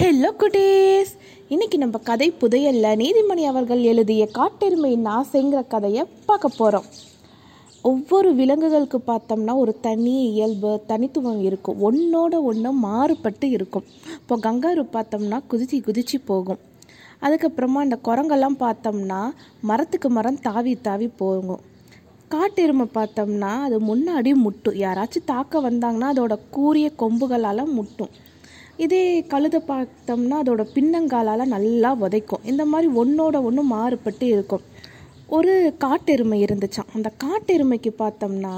Hello குட்டீஸ் இன்றைக்கி நம்ம கதை புதையல்ல. நீதிமணி அவர்கள் எழுதிய காட்டெருமையின் ஆசைங்கிற கதையை பார்க்க போகிறோம் ஒவ்வொரு விலங்குகளுக்கு பார்த்தோம்னா ஒரு தனி இயல்பு தனித்துவம் இருக்கும். ஒன்றோட ஒன்று மாறுபட்டு இருக்கும். இப்போ கங்காரு பார்த்தோம்னா குதிச்சு குதிச்சு போகும். அதுக்கப்புறமா அந்த குரங்கெல்லாம் பார்த்தோம்னா மரத்துக்கு மரம் தாவி தாவி போகும். காட்டெருமை பார்த்தோம்னா அது முன்னாடி முட்டும். யாராச்சும் தாக்க வந்தாங்கன்னா அதோட கூரிய கொம்புகளால் முட்டும். இதே கழுதை பார்த்தோம்னா அதோட பின்னங்காலால் நல்லா உதைக்கும் இந்த மாதிரி ஒன்றோட ஒன்று மாறுபட்டு இருக்கும். ஒரு காட்டெருமை இருந்துச்சான் அந்த காட்டெருமைக்கு பார்த்தோம்னா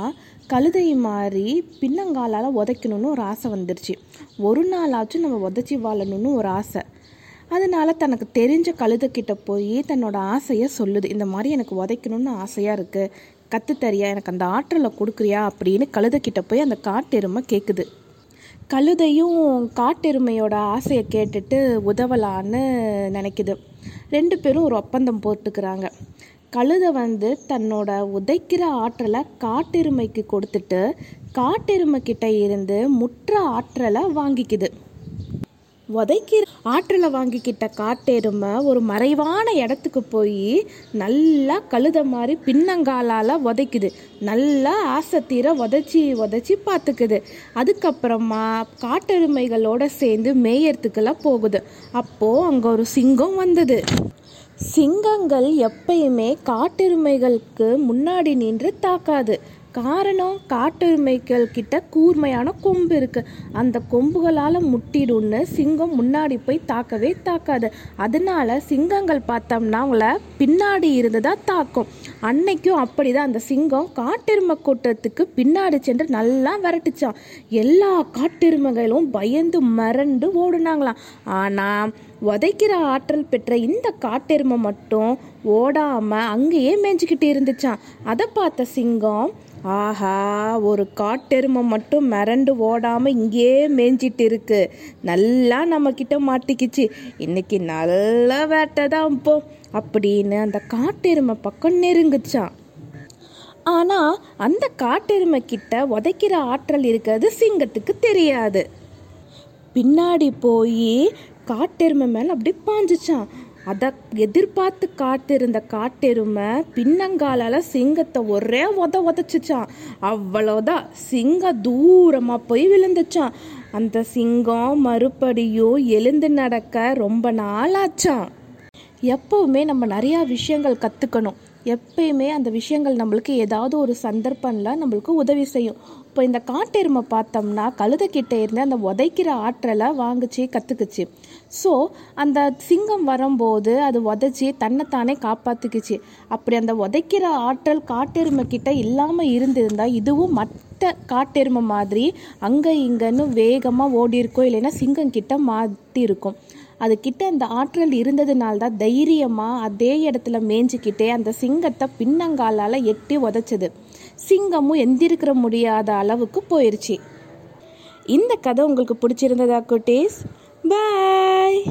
கழுதை மாதிரி பின்னங்காலால் உதைக்கணும்னு ஒரு ஆசை வந்துருச்சு. ஒரு நாளாச்சும் நம்ம உதச்சி வாழணும்னு ஒரு ஆசை. அதனால் தனக்கு தெரிஞ்ச கழுதைக்கிட்ட போய் தன்னோட ஆசையை சொல்லுது. இந்த மாதிரி எனக்கு உதைக்கணும்னு ஆசையாக இருக்குது கற்றுத்தரியா எனக்கு அந்த ஆற்றலை கொடுக்குறியா அப்படின்னு கழுதைக்கிட்ட போய் அந்த காட்டெருமை கேட்குது கழுதையும் காட்டெருமையோட ஆசையை கேட்டுட்டு உதவலான்னு நினைக்குது. ரெண்டு பேரும் ஒரு ஒப்பந்தம் போட்டுக்கிறாங்க. கழுதை வந்து தன்னோட உதைக்கிற ஆற்றலை காட்டெருமைக்கு கொடுத்துட்டு காட்டெருமை கிட்ட இருந்து முற்ற ஆற்றலை வாங்கிக்குது. உதைக்கிற ஆற்றலை வாங்கிக்கிட்ட காட்டெருமை ஒரு மறைவான இடத்துக்கு போய் நல்லா கழுத மாதிரி பின்னங்காலால் உதைக்குது நல்லா ஆசை தீர உதச்சி உதச்சி பார்த்துக்குது அதுக்கப்புறமா காட்டெருமைகளோட சேர்ந்து மேயறதுக்கெல்லாம் போகுது. அப்போது அங்கே ஒரு சிங்கம் வந்தது. சிங்கங்கள் எப்பயுமே காட்டெருமைகளுக்கு முன்னாடி நின்று தாக்காது. காரணம் காட்டெருமைகள் கிட்ட கூர்மையான கொம்பு இருக்கு. அந்த கொம்புகளால் முட்டிடும்னு சிங்கம் முன்னாடி போய் தாக்கவே தாக்காது. அதனால சிங்கங்கள் பார்த்தோம்னா அவங்கள பின்னாடி இருந்து தான் தாக்கும். அன்னைக்கும் அப்படிதான் அந்த சிங்கம் காட்டெருமை கூட்டத்துக்கு பின்னாடி சென்று நல்லா விரட்டுச்சான் எல்லா காட்டெருமைகளும் பயந்து மறண்டு ஓடுனாங்களாம். ஆனால் உதைக்கிற ஆற்றல் பெற்ற இந்த காட்டெருமை மட்டும் ஓடாமல் அங்கேயே மேய்ஞ்சிக்கிட்டு இருந்துச்சான் அதை பார்த்த சிங்கம் ஆஹா ஒரு காட்டெருமை மட்டும் மிரண்டு ஓடாமல் இங்கேயே மேய்ஞ்சிட்டு இருக்கு. நல்லா நம்ம கிட்ட மாட்டிக்கிச்சு. இன்னைக்கு நல்ல வேட்டை தான் போ அப்படின்னு அந்த காட்டெருமை பக்கம் நெருங்குச்சான் ஆனால் அந்த காட்டெருமை கிட்ட உதைக்கிற ஆற்றல் இருக்கிறது சிங்கத்துக்கு தெரியாது. பின்னாடி போய் காட்டெருமை மேலே அப்படி பாஞ்சிச்சான். அதை எதிர்பார்த்து காத்திருந்த காட்டெருமை பின்னங்காலால் சிங்கத்தை ஒரே உத உதச்சிச்சான். அவ்வளோதான் சிங்கம் தூரமாக போய் விழுந்துச்சான். அந்த சிங்கம் மறுபடியும் எழுந்து நடக்க ரொம்ப நாளாச்சான். எப்போவுமே எப்பவுமே நம்ம நிறையா விஷயங்கள் கற்றுக்கணும் எப்பயுமே அந்த விஷயங்கள் நம்மளுக்கு ஏதாவது ஒரு சந்தர்ப்பம்ல நம்மளுக்கு உதவி செய்யும். இப்போ இந்த காட்டெருமை பார்த்தோம்னா கழுதைக்கிட்ட இருந்து அந்த உதைக்கிற ஆற்றலை வாங்குச்சு கற்றுக்குச்சு ஸோ அந்த சிங்கம் வரும்போது அது உதைச்சி தன்னைத்தானே காப்பாற்றிக்குச்சு அப்படி அந்த உதைக்கிற ஆற்றல் காட்டெருமை கிட்ட இல்லாமல் இருந்திருந்தால் இதுவும் மற்ற காட்டெருமை மாதிரி அங்கே இங்கன்னு வேகமாக ஓடி இருக்கும் இல்லைன்னா சிங்கம் கிட்ட மாட்டி இருக்கும் அது கிட்ட அந்த ஆற்றல் இருந்ததுனால தான் தைரியமாக அதே இடத்துல மேய்ஞ்சிக்கிட்டே அந்த சிங்கத்தை பின்னங்காலால் எட்டி உதைச்சது. சிங்கமும் எந்திருக்கிற முடியாத அளவுக்கு போயிருச்சு. இந்த கதை உங்களுக்கு பிடிச்சிருந்ததா குட்டீஸ்? பாய்